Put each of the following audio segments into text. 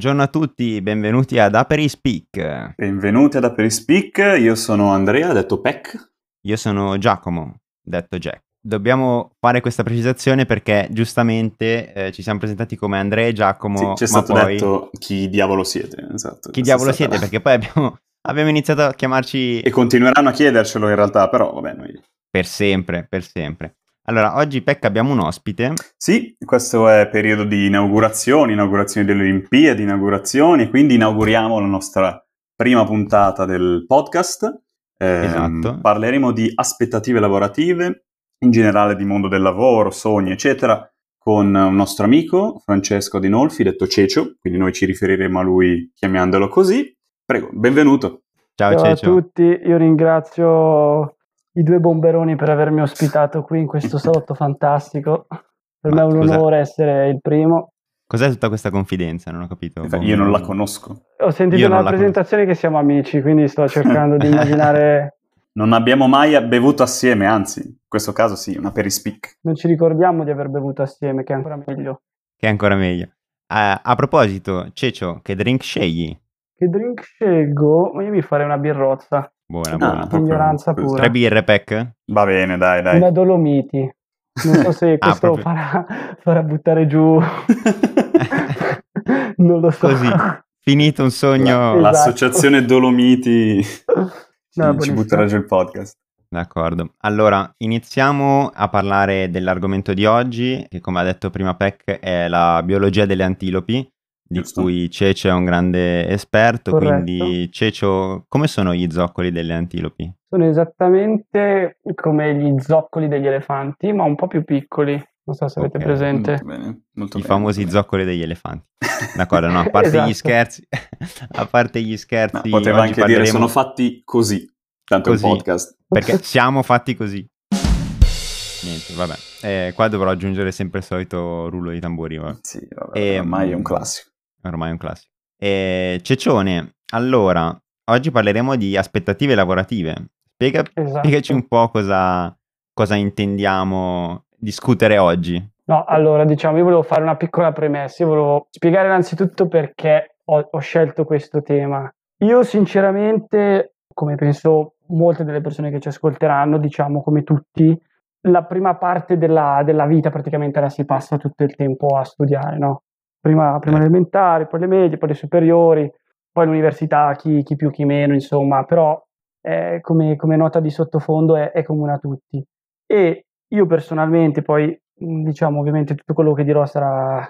Buongiorno a tutti, benvenuti ad Aperispeak. Benvenuti ad Aperispeak, io sono Andrea, detto Peck. Io sono Giacomo, detto Jack. Dobbiamo fare questa precisazione perché giustamente eh, ci siamo presentati come Andrea e Giacomo. Sì, ci è stato poi... detto chi diavolo siete. Esatto, chi diavolo siete, la... perché poi abbiamo, abbiamo, iniziato a chiamarci... E continueranno a chiedercelo in realtà, però vabbè noi... Per sempre, per sempre. Allora, oggi Pecca abbiamo un ospite. Sì, questo è periodo di inaugurazioni, inaugurazioni delle Olimpiadi, inaugurazioni, quindi inauguriamo la nostra prima puntata del podcast. Eh, esatto. Parleremo di aspettative lavorative, in generale di mondo del lavoro, sogni, eccetera, con un nostro amico, Francesco Dinolfi, detto Cecio, quindi noi ci riferiremo a lui chiamandolo così. Prego, benvenuto. Ciao, Ciao Cecio. a tutti, io ringrazio i due bomberoni per avermi ospitato qui in questo salotto fantastico. Per Ma me è un onore essere il primo. Cos'è tutta questa confidenza? Non ho capito. Io bomberoni. non la conosco. Ho sentito nella presentazione conosco. che siamo amici, quindi sto cercando di immaginare... Non abbiamo mai bevuto assieme, anzi, in questo caso sì, una perispic. Non ci ricordiamo di aver bevuto assieme, che è ancora meglio. Che è ancora meglio. Uh, a proposito, Cecio, che drink scegli? Che drink scelgo? Io mi farei una birrozza. Buona, buona. Ah, ignoranza pura. Tre birre, Peck? Va bene, dai, dai. Una Dolomiti. Non so se ah, questo ah, farà, farà, buttare giù. non lo so. Così, finito un sogno. Esatto. L'associazione Dolomiti no, ci, ci butterà giù il podcast. D'accordo. Allora, iniziamo a parlare dell'argomento di oggi, che come ha detto prima Peck è la biologia delle antilopi di Giusto. cui Cece è un grande esperto, Corretto. quindi Cecio, come sono gli zoccoli delle antilopi? Sono esattamente come gli zoccoli degli elefanti, ma un po' più piccoli. Non so se okay. avete presente. Molto bene, molto I bene, famosi zoccoli degli elefanti. D'accordo, no, a parte esatto. gli scherzi, a parte gli scherzi, no, poteva anche parleremo... dire sono fatti così, tanto così, un podcast. Perché siamo fatti così. Niente, vabbè. Eh, qua dovrò aggiungere sempre il solito rullo di tamburi. Vabbè. Sì, vabbè, e, ormai è un classico ormai è un classico. E, Ceccione, allora, oggi parleremo di aspettative lavorative. Spiega, esatto. Spiegaci un po' cosa, cosa intendiamo discutere oggi. No, allora, diciamo, io volevo fare una piccola premessa, io volevo spiegare innanzitutto perché ho, ho scelto questo tema. Io sinceramente, come penso molte delle persone che ci ascolteranno, diciamo come tutti, la prima parte della, della, vita praticamente la si passa tutto il tempo a studiare, no? Prima, prima le elementari, poi le medie, poi le superiori, poi l'università, chi, chi più, chi meno, insomma, però eh, come, come, nota di sottofondo è, è, comune a tutti. E io personalmente, poi diciamo ovviamente tutto quello che dirò sarà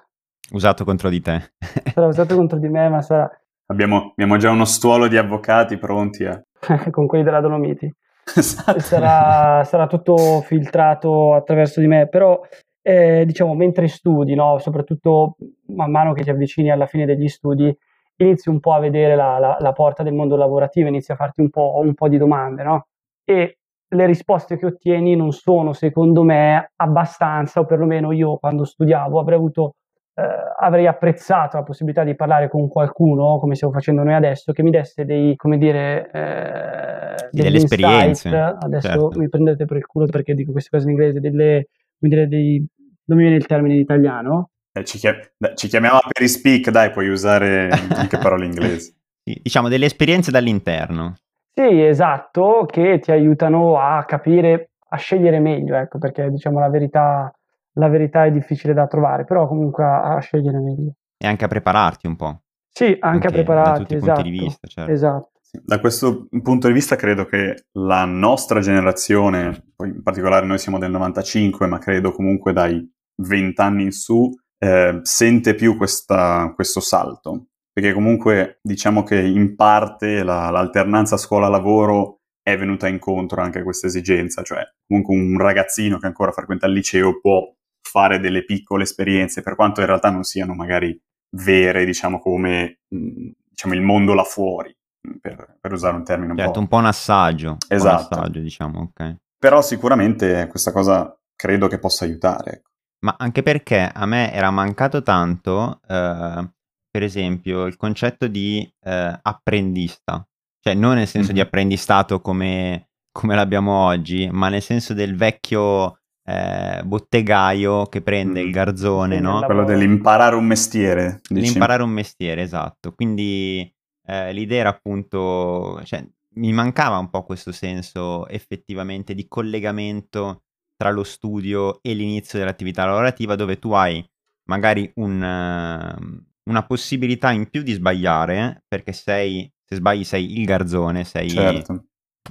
usato contro di te. sarà usato contro di me, ma sarà... Abbiamo, abbiamo già uno stuolo di avvocati pronti a... con quelli della Dolomiti. Esatto. Sarà, sarà, tutto filtrato attraverso di me, però eh, diciamo, mentre studi, no? soprattutto man mano che ti avvicini alla fine degli studi, inizi un po' a vedere la, la, la porta del mondo lavorativo, inizi a farti un po', un po', di domande, no? E le risposte che ottieni non sono, secondo me, abbastanza, o perlomeno io quando studiavo avrei avuto eh, avrei apprezzato la possibilità di parlare con qualcuno, come stiamo facendo noi adesso, che mi desse dei, come dire, eh, delle esperienze. Adesso certo. mi prendete per il culo perché dico queste cose in inglese, delle, come dire, dei, non mi viene il termine in italiano. Eh, ci, chiam- ci, chiamiamo Perispeak, dai, puoi usare anche parole inglesi. diciamo delle esperienze dall'interno. Sì, esatto, che ti aiutano a capire, a scegliere meglio, ecco, perché diciamo la verità, la verità è difficile da trovare, però comunque a, a scegliere meglio. E anche a prepararti un po'. Sì, anche, anche a prepararti, da tutti esatto, punti di esatto, vista, certo. Esatto. Da questo punto di vista credo che la nostra generazione, in particolare noi siamo del 95, ma credo comunque dai 20 anni in su, eh, sente più questa, questo salto. Perché comunque diciamo che in parte la, l'alternanza scuola-lavoro è venuta incontro anche a questa esigenza, cioè comunque un ragazzino che ancora frequenta il liceo può fare delle piccole esperienze, per quanto in realtà non siano magari vere, diciamo come diciamo, il mondo là fuori per, per, usare un termine un certo, po'. un po' un assaggio. Esatto. Un assaggio, diciamo, ok. Però sicuramente questa cosa credo che possa aiutare. Ecco. Ma anche perché a me era mancato tanto, eh, per esempio, il concetto di eh, apprendista. Cioè, non nel senso mm-hmm. di apprendistato come, come, l'abbiamo oggi, ma nel senso del vecchio, eh, bottegaio che prende mm. il garzone, sì, no? Quello dell'imparare un mestiere. L'imparare un mestiere, esatto. Quindi eh, l'idea era appunto, cioè, mi mancava un po' questo senso effettivamente di collegamento tra lo studio e l'inizio dell'attività lavorativa dove tu hai magari un, uh, una possibilità in più di sbagliare perché sei, se sbagli sei il garzone, sei... Certo.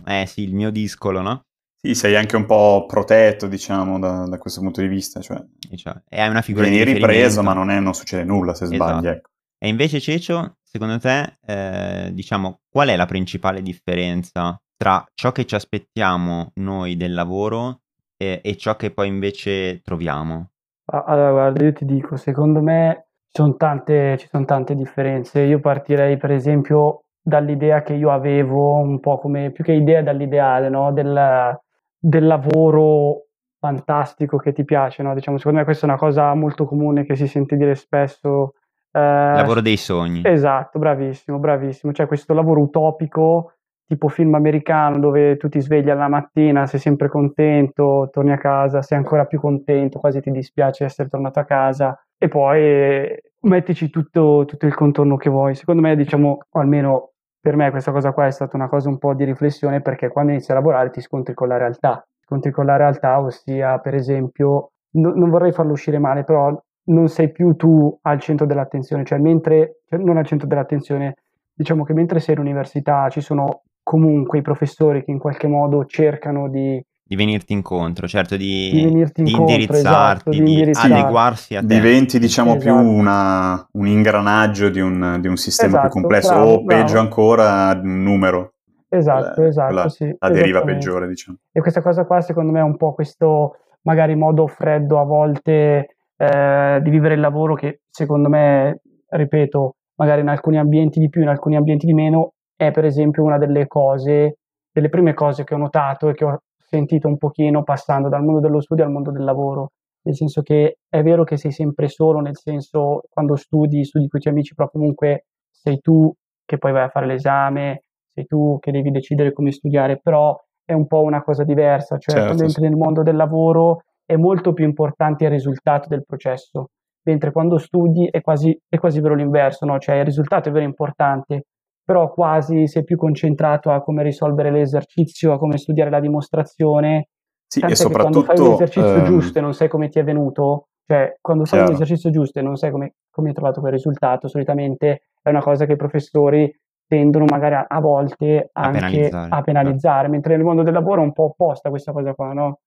Eh sì, il mio discolo, no? Sì, sei anche un po' protetto, diciamo, da, da questo punto di vista. Cioè, cioè, e hai una figura vieni ripreso, ma non, è, non, succede nulla se sbagli. Esatto. Ecco. E invece, Cecio, secondo te, eh, diciamo, qual è la principale differenza tra ciò che ci aspettiamo noi del lavoro e, e ciò che poi invece troviamo? Allora, guarda, io ti dico, secondo me ci sono tante, ci sono tante differenze. Io partirei, per esempio, dall'idea che io avevo, un po' come più che idea dall'ideale, no? del, del lavoro fantastico che ti piace, no? Diciamo, secondo me questa è una cosa molto comune che si sente dire spesso. Eh, lavoro dei sogni. Esatto, bravissimo, bravissimo. Cioè questo lavoro utopico, tipo film americano, dove tu ti svegli alla mattina, sei sempre contento, torni a casa, sei ancora più contento, quasi ti dispiace essere tornato a casa e poi mettici tutto, tutto il contorno che vuoi. Secondo me, diciamo, o almeno per me questa cosa qua è stata una cosa un po' di riflessione perché quando inizi a lavorare ti scontri con la realtà, scontri con la realtà, ossia per esempio, no, non vorrei farlo uscire male, però non sei più tu al centro dell'attenzione, cioè mentre, cioè non al centro dell'attenzione, diciamo che mentre sei all'università ci sono comunque i professori che in qualche modo cercano di di venirti incontro, certo, di, di, incontro, di indirizzarti, esatto, di, indirizzarti. adeguarsi a te. Diventi, diciamo, esatto. più una, un ingranaggio di un, di un sistema esatto, più complesso, bravo, o peggio bravo. ancora, un numero. Esatto, quella, esatto, quella, sì, La deriva peggiore, diciamo. E questa cosa qua, secondo me, è un po' questo, magari modo freddo a volte eh, di vivere il lavoro che, secondo me, ripeto, magari in alcuni ambienti di più, in alcuni ambienti di meno, è per esempio una delle cose, delle prime cose che ho notato e che ho sentito un pochino passando dal mondo dello studio al mondo del lavoro, nel senso che è vero che sei sempre solo, nel senso quando studi, studi con i tuoi amici, però comunque sei tu che poi vai a fare l'esame, sei tu che devi decidere come studiare, però è un po' una cosa diversa, cioè certo, quando entri nel mondo del lavoro è molto più importante il risultato del processo, mentre quando studi è quasi, è quasi vero l'inverso, no? cioè il risultato è vero importante, però quasi sei più concentrato a come risolvere l'esercizio, a come studiare la dimostrazione. Sì, e soprattutto... quando fai un esercizio ehm... giusto e non sai come ti è venuto, cioè quando fai Chiaro. un esercizio giusto e non sai come, come hai trovato quel risultato, solitamente è una cosa che i professori tendono magari a, a volte anche a penalizzare, a penalizzare mentre nel mondo del lavoro è un po' opposta questa cosa qua, no?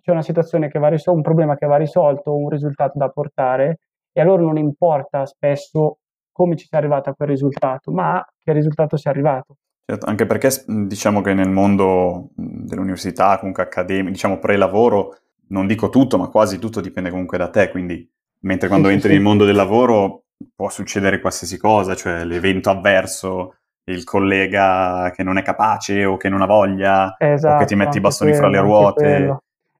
C'è una situazione che va risolta, un problema che va risolto, un risultato da portare e a loro non importa spesso come ci sia arrivato a quel risultato, ma che risultato sia arrivato. Certo, anche perché diciamo che nel mondo dell'università, comunque accademico, diciamo pre-lavoro, non dico tutto, ma quasi tutto dipende comunque da te, quindi mentre quando sì, entri sì. nel mondo del lavoro può succedere qualsiasi cosa, cioè l'evento avverso, il collega che non è capace o che non ha voglia, esatto, o che ti esatto, metti i bastoni quello, fra le ruote.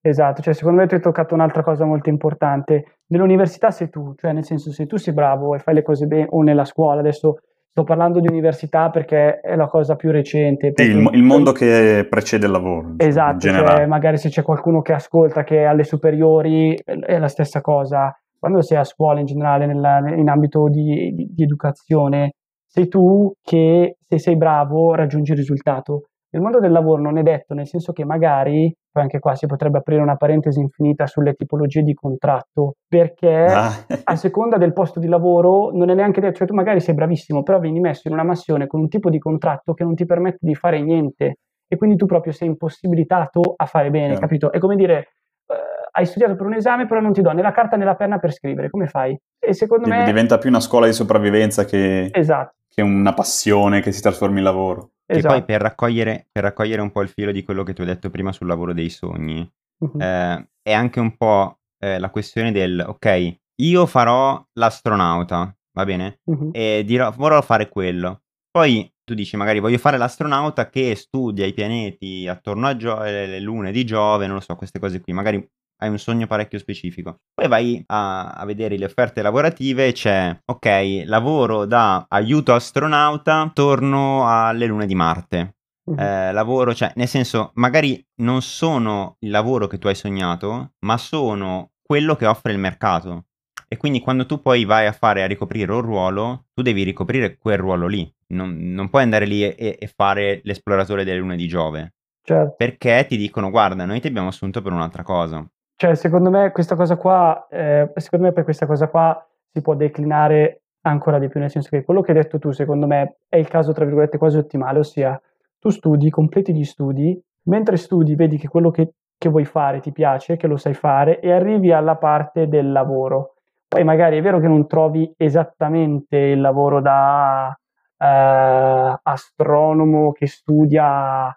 Esatto, cioè secondo me tu hai toccato un'altra cosa molto importante. Nell'università sei tu, cioè nel senso se tu sei bravo e fai le cose bene, o nella scuola, adesso sto parlando di università perché è la cosa più recente. Sì, il, il, mondo che precede il lavoro. Esatto, cioè magari se c'è qualcuno che ascolta che alle superiori è la stessa cosa. Quando sei a scuola in generale, nella, in ambito di, di, di educazione, sei tu che se sei bravo raggiungi il risultato il mondo del lavoro non è detto, nel senso che magari, poi anche qua si potrebbe aprire una parentesi infinita sulle tipologie di contratto, perché ah. a seconda del posto di lavoro non è neanche detto, cioè tu magari sei bravissimo, però vieni messo in una massione con un tipo di contratto che non ti permette di fare niente e quindi tu proprio sei impossibilitato a fare bene, yeah. capito? È come dire, uh, hai studiato per un esame, però non ti do né la carta né la penna per scrivere, come fai? E secondo me... Diventa più una scuola di sopravvivenza che... Esatto. che una passione che si trasforma in lavoro. Che esatto. poi per raccogliere, per raccogliere, un po' il filo di quello che tu hai detto prima sul lavoro dei sogni, uh-huh. eh, è anche un po' eh, la questione del, ok, io farò l'astronauta, va bene? Uh-huh. E dirò, vorrò fare quello. Poi tu dici, magari voglio fare l'astronauta che studia i pianeti attorno a Giove, le lune di Giove, non lo so, queste cose qui. Magari hai un sogno parecchio specifico. Poi vai a, a, vedere le offerte lavorative, c'è, ok, lavoro da aiuto astronauta, torno alle lune di Marte. uh-huh. eh, lavoro, cioè nel senso magari non sono il lavoro che tu hai sognato, ma sono quello che offre il mercato. E quindi quando tu poi vai a fare a ricoprire un ruolo, tu devi ricoprire quel ruolo lì. Non, non puoi andare lì e, e, fare l'esploratore delle lune di Giove. Certo. Perché ti dicono, guarda, noi ti abbiamo assunto per un'altra cosa. Cioè, secondo me questa cosa qua, eh, secondo me per questa cosa qua si può declinare ancora di più, nel senso che quello che hai detto tu, secondo me, è il caso, tra virgolette, quasi ottimale, ossia tu studi, completi gli studi, mentre studi vedi che quello che, che vuoi fare ti piace, che lo sai fare e arrivi alla parte del lavoro. Poi magari è vero che non trovi esattamente il lavoro da eh, astronomo che studia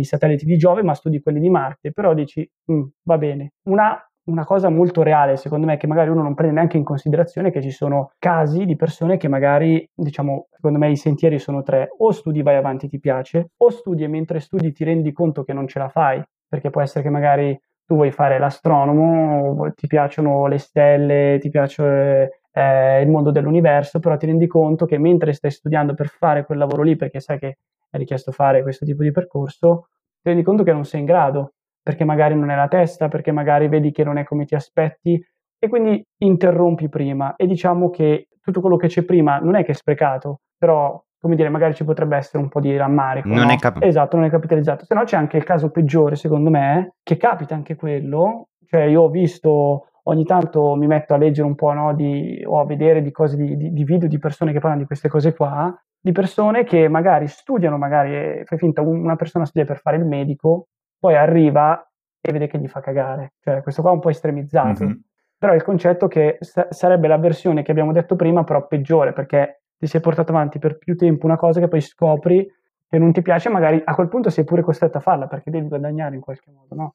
i satelliti di Giove, ma studi quelli di Marte, però dici, mm, va bene. Una, una cosa molto reale, secondo me, che magari uno non prende neanche in considerazione, è che ci sono casi di persone che magari, diciamo, secondo me i sentieri sono tre, o studi vai avanti ti piace, o studi e mentre studi ti rendi conto che non ce la fai, perché può essere che magari tu vuoi fare l'astronomo, ti piacciono le stelle, ti piace eh, il mondo dell'universo, però ti rendi conto che mentre stai studiando per fare quel lavoro lì, perché sai che è richiesto fare questo tipo di percorso, ti rendi conto che non sei in grado, perché magari non è la testa, perché magari vedi che non è come ti aspetti e quindi interrompi prima e diciamo che tutto quello che c'è prima non è che è sprecato, però come dire, magari ci potrebbe essere un po' di rammarico. Non no? è cap- esatto, non è capitalizzato. Se no c'è anche il caso peggiore, secondo me, che capita anche quello. Cioè, io ho visto, ogni tanto mi metto a leggere un po', no, di, o a vedere di cose, di, di, di, video di persone che parlano di queste cose qua, di persone che magari studiano, magari fai finta, una persona studia per fare il medico, poi arriva e vede che gli fa cagare. Cioè, questo qua è un po' estremizzato. Mm-hmm. Però il concetto che sa- sarebbe la versione che abbiamo detto prima, però peggiore, perché ti sei portato avanti per più tempo una cosa che poi scopri che non ti piace, magari a quel punto sei pure costretto a farla perché devi guadagnare in qualche modo, no?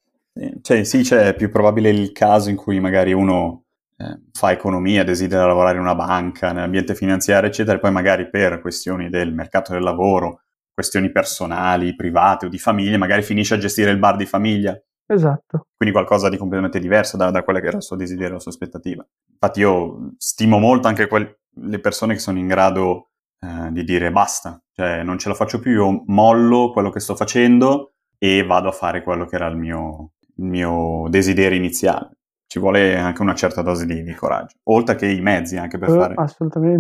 Cioè, sì, c'è più probabile il caso in cui magari uno eh, fa economia, desidera lavorare in una banca, nell'ambiente finanziario, eccetera, e poi magari per questioni del mercato del lavoro, questioni personali, private o di famiglia, magari finisce a gestire il bar di famiglia. Esatto. Quindi qualcosa di completamente diverso da, da quella che era il suo desiderio, la sua aspettativa. Infatti io stimo molto anche quel, le persone che sono in grado eh, di dire basta, cioè non ce la faccio più, io mollo quello che sto facendo e vado a fare quello che era il mio, il mio desiderio iniziale. Ci vuole anche una certa dose di, di coraggio, oltre che i mezzi anche per uh, fare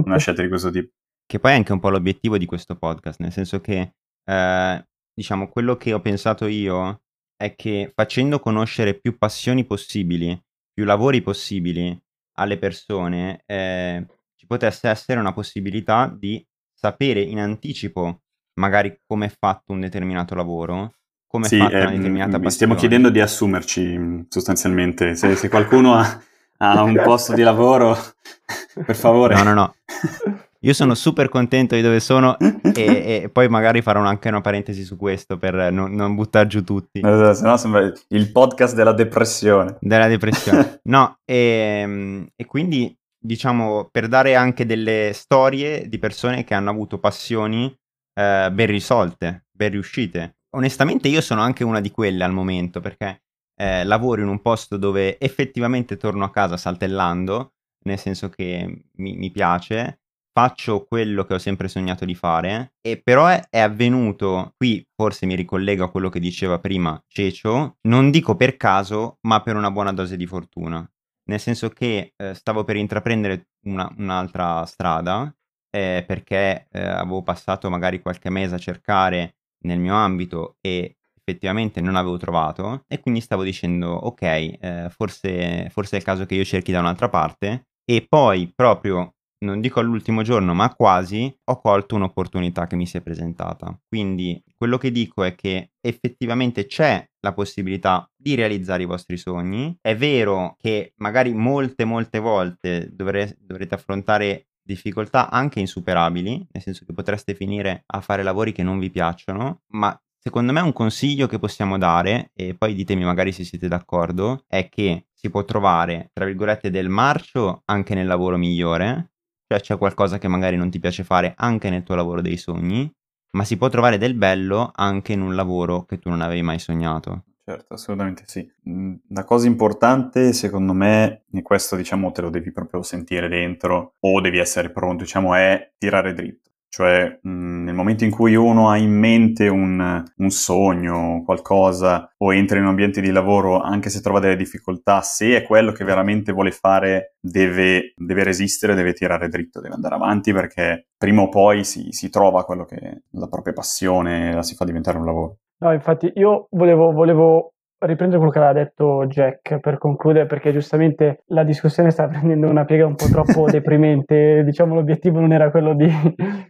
una scelta di questo tipo. Che poi è anche un po' l'obiettivo di questo podcast, nel senso che, eh, diciamo, quello che ho pensato io è che facendo conoscere più passioni possibili, più lavori possibili alle persone, eh, ci potesse essere una possibilità di sapere in anticipo magari come è fatto un determinato lavoro, come sì, fatta eh, una determinata passione. Stiamo chiedendo di assumerci sostanzialmente. Se, se qualcuno ha, ha un posto di lavoro, per favore. No, no, no. Io sono super contento di dove sono e, e poi magari farò anche una parentesi su questo per non, non buttare giù tutti. Esatto, se no sembra il podcast della depressione. Della depressione. No, e, ehm, e quindi diciamo, per dare anche delle storie di persone che hanno avuto passioni eh, ben risolte, ben riuscite. Onestamente io sono anche una di quelle al momento perché eh, lavoro in un posto dove effettivamente torno a casa saltellando, nel senso che mi, mi piace, faccio quello che ho sempre sognato di fare, e però è, è, avvenuto, qui forse mi ricollego a quello che diceva prima Cecio, non dico per caso, ma per una buona dose di fortuna. Nel senso che eh, stavo per intraprendere una, un'altra strada eh, perché eh, avevo passato magari qualche mese a cercare nel mio ambito e effettivamente non avevo trovato e quindi stavo dicendo ok eh, forse, forse è il caso che io cerchi da un'altra parte e poi proprio non dico all'ultimo giorno, ma quasi, ho colto un'opportunità che mi si è presentata. Quindi quello che dico è che effettivamente c'è la possibilità di realizzare i vostri sogni. È vero che magari molte, molte volte dovre- dovrete affrontare difficoltà anche insuperabili, nel senso che potreste finire a fare lavori che non vi piacciono, ma secondo me un consiglio che possiamo dare, e poi ditemi magari se siete d'accordo, è che si può trovare, tra virgolette, del marcio anche nel lavoro migliore, cioè c'è qualcosa che magari non ti piace fare anche nel tuo lavoro dei sogni, ma si può trovare del bello anche in un lavoro che tu non avevi mai sognato. Certo, assolutamente sì. Mm, la cosa importante, secondo me, e questo diciamo te lo devi proprio sentire dentro o devi essere pronto, diciamo, è tirare dritto. cioè mh, nel momento in cui uno ha in mente un, un sogno, qualcosa, o entra in un ambiente di lavoro, anche se trova delle difficoltà, se è quello che veramente vuole fare, deve, deve resistere, deve tirare dritto, deve andare avanti perché prima o poi si, si trova quello che la propria passione, la si fa diventare un lavoro. No, infatti io volevo, volevo riprendere quello che aveva detto Jack per concludere, perché giustamente la discussione sta prendendo una piega un po' troppo deprimente. diciamo, l'obiettivo non era quello di,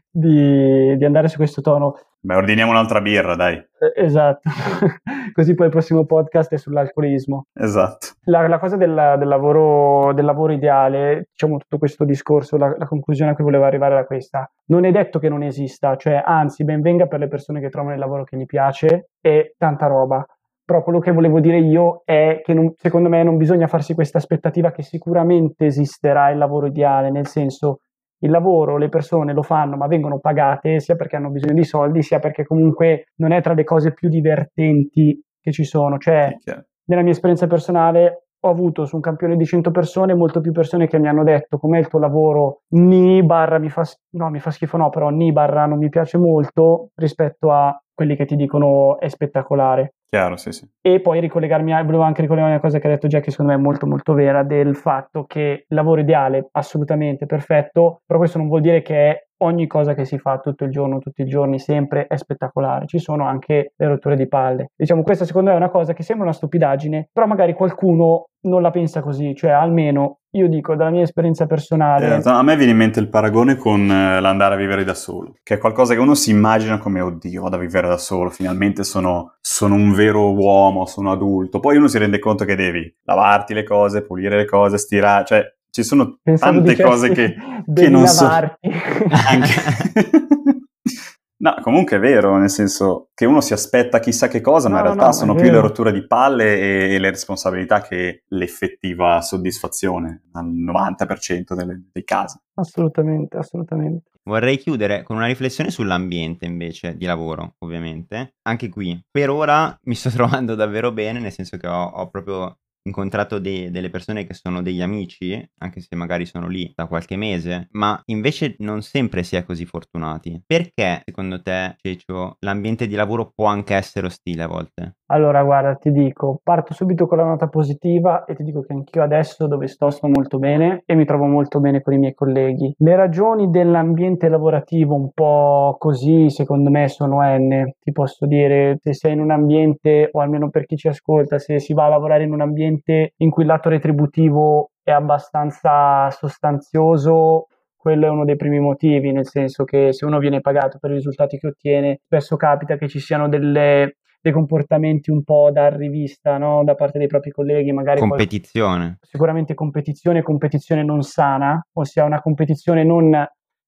di, di, andare su questo tono. Beh, ordiniamo un'altra birra, dai. Esatto, così poi il prossimo podcast è sull'alcolismo. Esatto. La, la cosa del, del, lavoro, del, lavoro, ideale, diciamo tutto questo discorso, la, la conclusione a cui volevo arrivare era questa. Non è detto che non esista, cioè anzi, ben venga per le persone che trovano il lavoro che gli piace e tanta roba però quello che volevo dire io è che non, secondo me non bisogna farsi questa aspettativa che sicuramente esisterà il lavoro ideale, nel senso il lavoro le persone lo fanno ma vengono pagate sia perché hanno bisogno di soldi sia perché comunque non è tra le cose più divertenti che ci sono. Cioè, nella mia esperienza personale ho avuto su un campione di 100 persone molto più persone che mi hanno detto com'è il tuo lavoro, ni barra mi fa, no, mi fa schifo no, però ni barra non mi piace molto rispetto a quelli che ti dicono è spettacolare. Chiaro, sì, sì. E poi ricollegarmi, a, volevo anche ricollegarmi a una cosa che ha detto Jack, che secondo me è molto molto vera, del fatto che il lavoro ideale, assolutamente perfetto, però questo non vuol dire che ogni cosa che si fa tutto il giorno, tutti i giorni, sempre è spettacolare. Ci sono anche le rotture di palle. Diciamo, questa secondo me è una cosa che sembra una stupidaggine, però magari qualcuno non la pensa così, cioè almeno io dico dalla mia esperienza personale. Eh, a me viene in mente il paragone con eh, l'andare a vivere da solo, che è qualcosa che uno si immagina come oddio, vado a vivere da solo, finalmente sono, sono un vero uomo, sono adulto. Poi uno si rende conto che devi lavarti le cose, pulire le cose, stirare, cioè ci sono Pensavo tante cose che, che non so. Anche... No, comunque è vero, nel senso che uno si aspetta chissà che cosa, no, ma in realtà no, sono più le rotture di palle e, e, le responsabilità che l'effettiva soddisfazione al 90% delle, dei casi. Assolutamente, assolutamente. Vorrei chiudere con una riflessione sull'ambiente invece di lavoro, ovviamente. Anche qui, per ora mi sto trovando davvero bene, nel senso che ho, ho proprio incontrato de- delle persone che sono degli amici, anche se magari sono lì da qualche mese, ma invece non sempre si è così fortunati. Perché secondo te, Cecio, l'ambiente di lavoro può anche essere ostile a volte? Allora, guarda, ti dico, parto subito con la nota positiva e ti dico che anch'io adesso dove sto sto molto bene e mi trovo molto bene con i miei colleghi. Le ragioni dell'ambiente lavorativo un po' così, secondo me, sono N. Ti posso dire, se sei in un ambiente, o almeno per chi ci ascolta, se si va a lavorare in un ambiente in cui il lato retributivo è abbastanza sostanzioso, quello è uno dei primi motivi, nel senso che se uno viene pagato per i risultati che ottiene, spesso capita che ci siano delle dei comportamenti un po' da rivista no? da parte dei propri colleghi, magari competizione. Qual- sicuramente competizione, competizione non sana, ossia una competizione non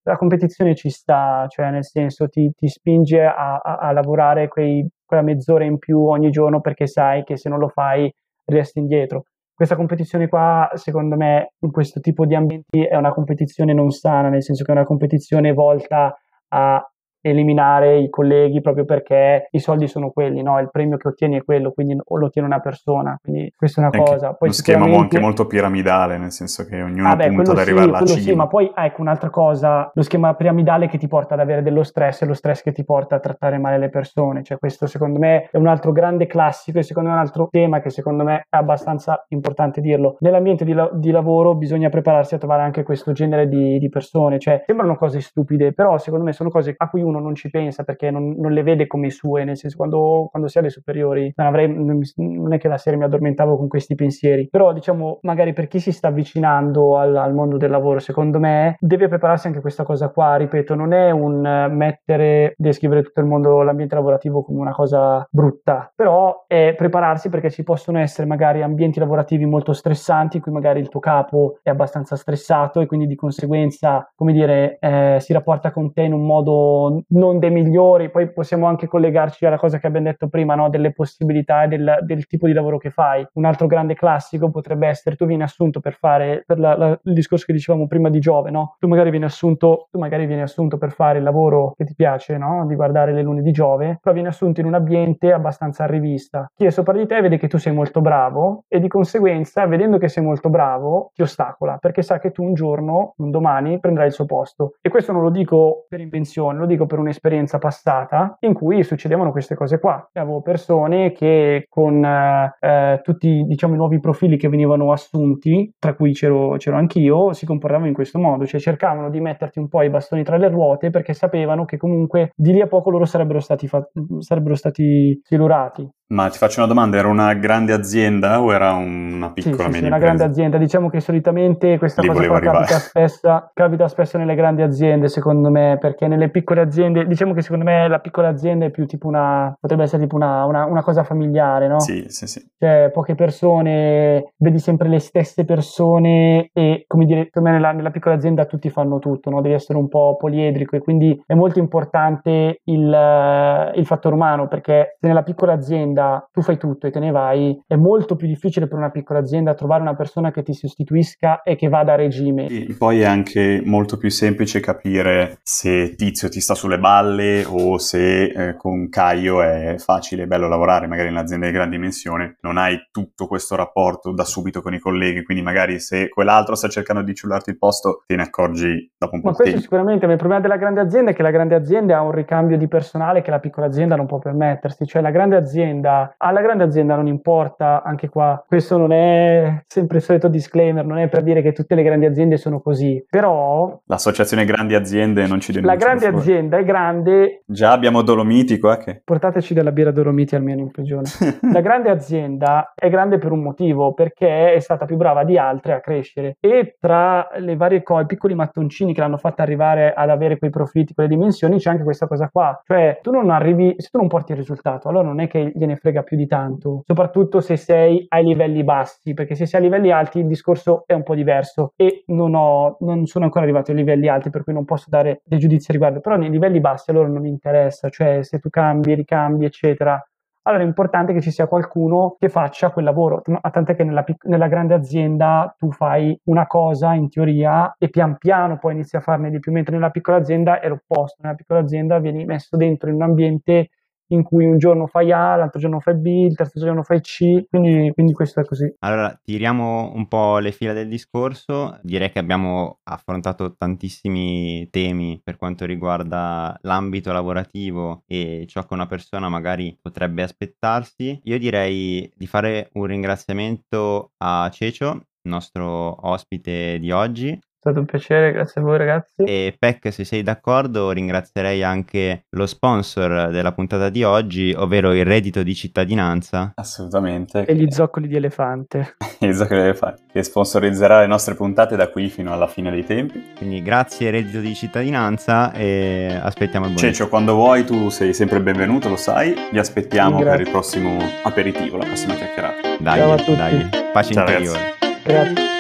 la competizione ci sta, cioè nel senso ti, ti spinge a, a, a lavorare quei, quella mezz'ora in più ogni giorno perché sai che se non lo fai resti indietro. Questa competizione qua, secondo me, in questo tipo di ambienti è una competizione non sana, nel senso che è una competizione volta a eliminare i colleghi proprio perché i soldi sono quelli, no? il premio che ottieni è quello, quindi lo ottiene una persona, quindi questa è una anche cosa. Poi lo schema anche molto piramidale, nel senso che ognuno ah, beh, punta ad arrivare sì, alla cima. Sì, ma poi ecco un'altra cosa, lo schema piramidale che ti porta ad avere dello stress e lo stress che ti porta a trattare male le persone, cioè questo secondo me è un altro grande classico e secondo me è un altro tema che secondo me è abbastanza importante dirlo. Nell'ambiente di, la- di lavoro bisogna prepararsi a trovare anche questo genere di, di persone, cioè sembrano cose stupide, però secondo me sono cose a cui uno non ci pensa perché non, non le vede come sue, nel senso quando, quando si ha le superiori non, avrei, non, è che la serie mi addormentavo con questi pensieri, però diciamo magari per chi si sta avvicinando al, al mondo del lavoro, secondo me deve prepararsi anche questa cosa qua, ripeto, non è un mettere, descrivere tutto il mondo, l'ambiente lavorativo come una cosa brutta, però è prepararsi perché ci possono essere magari ambienti lavorativi molto stressanti in cui magari il tuo capo è abbastanza stressato e quindi di conseguenza, come dire, eh, si rapporta con te in un modo non dei migliori, poi possiamo anche collegarci alla cosa che abbiamo detto prima, no? delle possibilità del, del, tipo di lavoro che fai. Un altro grande classico potrebbe essere tu vieni assunto per fare, per la, la, il discorso che dicevamo prima di Giove, no? tu, magari vieni assunto, tu magari vieni assunto per fare il lavoro che ti piace, no? di guardare le lune di Giove, però vieni assunto in un ambiente abbastanza a rivista. Chi è sopra di te vede che tu sei molto bravo e di conseguenza, vedendo che sei molto bravo, ti ostacola perché sa che tu un giorno, un domani, prenderai il suo posto. E questo non lo dico per invenzione, lo dico per un'esperienza passata in cui succedevano queste cose qua. Avevo persone che con eh, eh, tutti diciamo, i nuovi profili che venivano assunti, tra cui c'ero, c'ero anch'io, si comportavano in questo modo, cioè cercavano di metterti un po' i bastoni tra le ruote perché sapevano che comunque di lì a poco loro sarebbero stati, fa- sarebbero stati silurati. Ma ti faccio una domanda, era una grande azienda o era una piccola sì, sì, sì, una grande azienda. Diciamo che solitamente questa Lì cosa capita, spessa, capita, spesso nelle grandi aziende, secondo me, perché nelle piccole aziende, diciamo che secondo me la piccola azienda è più tipo una, potrebbe essere tipo una, una, una cosa familiare, no? Sì, sì, sì. Cioè, poche persone, vedi sempre le stesse persone e, come dire, per me nella, nella piccola azienda tutti fanno tutto, no? Devi essere un po' poliedrico e quindi è molto importante il, il fattore umano, perché se nella piccola azienda azienda tu fai tutto e te ne vai, è molto più difficile per una piccola azienda trovare una persona che ti sostituisca e che vada a regime. E poi è anche molto più semplice capire se Tizio ti sta sulle balle o se eh, con Caio è facile e bello lavorare, magari in un'azienda di grande dimensione non hai tutto questo rapporto da subito con i colleghi, quindi magari se quell'altro sta cercando di ciullarti il posto te ne accorgi dopo un po' Ma questo sicuramente, ma il problema della grande azienda è che la grande azienda ha un ricambio di personale che la piccola azienda non può permettersi, cioè la grande azienda azienda, alla grande azienda non importa, anche qua, questo non è sempre il solito disclaimer, non è per dire che tutte le grandi aziende sono così, però... L'associazione grandi aziende non ci denuncia. La grande azienda è grande... Già abbiamo Dolomiti qua che... Portateci della birra Dolomiti almeno in prigione. la grande azienda è grande per un motivo, perché è stata più brava di altre a crescere e tra le varie cose, i piccoli mattoncini che l'hanno fatta arrivare ad avere quei profitti, quelle dimensioni, c'è anche questa cosa qua, cioè tu non arrivi, se tu non porti il risultato, allora non è che gliene ne frega più di tanto, soprattutto se sei ai livelli bassi, perché se sei a livelli alti il discorso è un po' diverso e non, ho, non sono ancora arrivato ai livelli alti, per cui non posso dare dei giudizi a riguardo, però nei livelli bassi a loro non interessa, cioè se tu cambi, ricambi, eccetera, allora è importante che ci sia qualcuno che faccia quel lavoro, tant'è che nella, nella, grande azienda tu fai una cosa in teoria e pian piano poi inizi a farne di più, mentre nella piccola azienda è l'opposto, nella piccola azienda vieni messo dentro in un ambiente in cui un giorno fai A, l'altro giorno fai B, il terzo giorno fai C, quindi, quindi, questo è così. Allora, tiriamo un po' le fila del discorso, direi che abbiamo affrontato tantissimi temi per quanto riguarda l'ambito lavorativo e ciò che una persona magari potrebbe aspettarsi. Io direi di fare un ringraziamento a Cecio, nostro ospite di oggi, stato un piacere, grazie a voi ragazzi. E Peck, se sei d'accordo, ringrazierei anche lo sponsor della puntata di oggi, ovvero il reddito di cittadinanza. Assolutamente. E gli zoccoli di elefante. gli zoccoli di elefante, che sponsorizzerà le nostre puntate da qui fino alla fine dei tempi. Quindi grazie reddito di cittadinanza e aspettiamo il buon Cecio, quando vuoi tu sei sempre benvenuto, lo sai. Vi aspettiamo grazie. per il prossimo aperitivo, la prossima chiacchierata. Dai, dai, pace Ciao, interiore. Ragazzi. Grazie.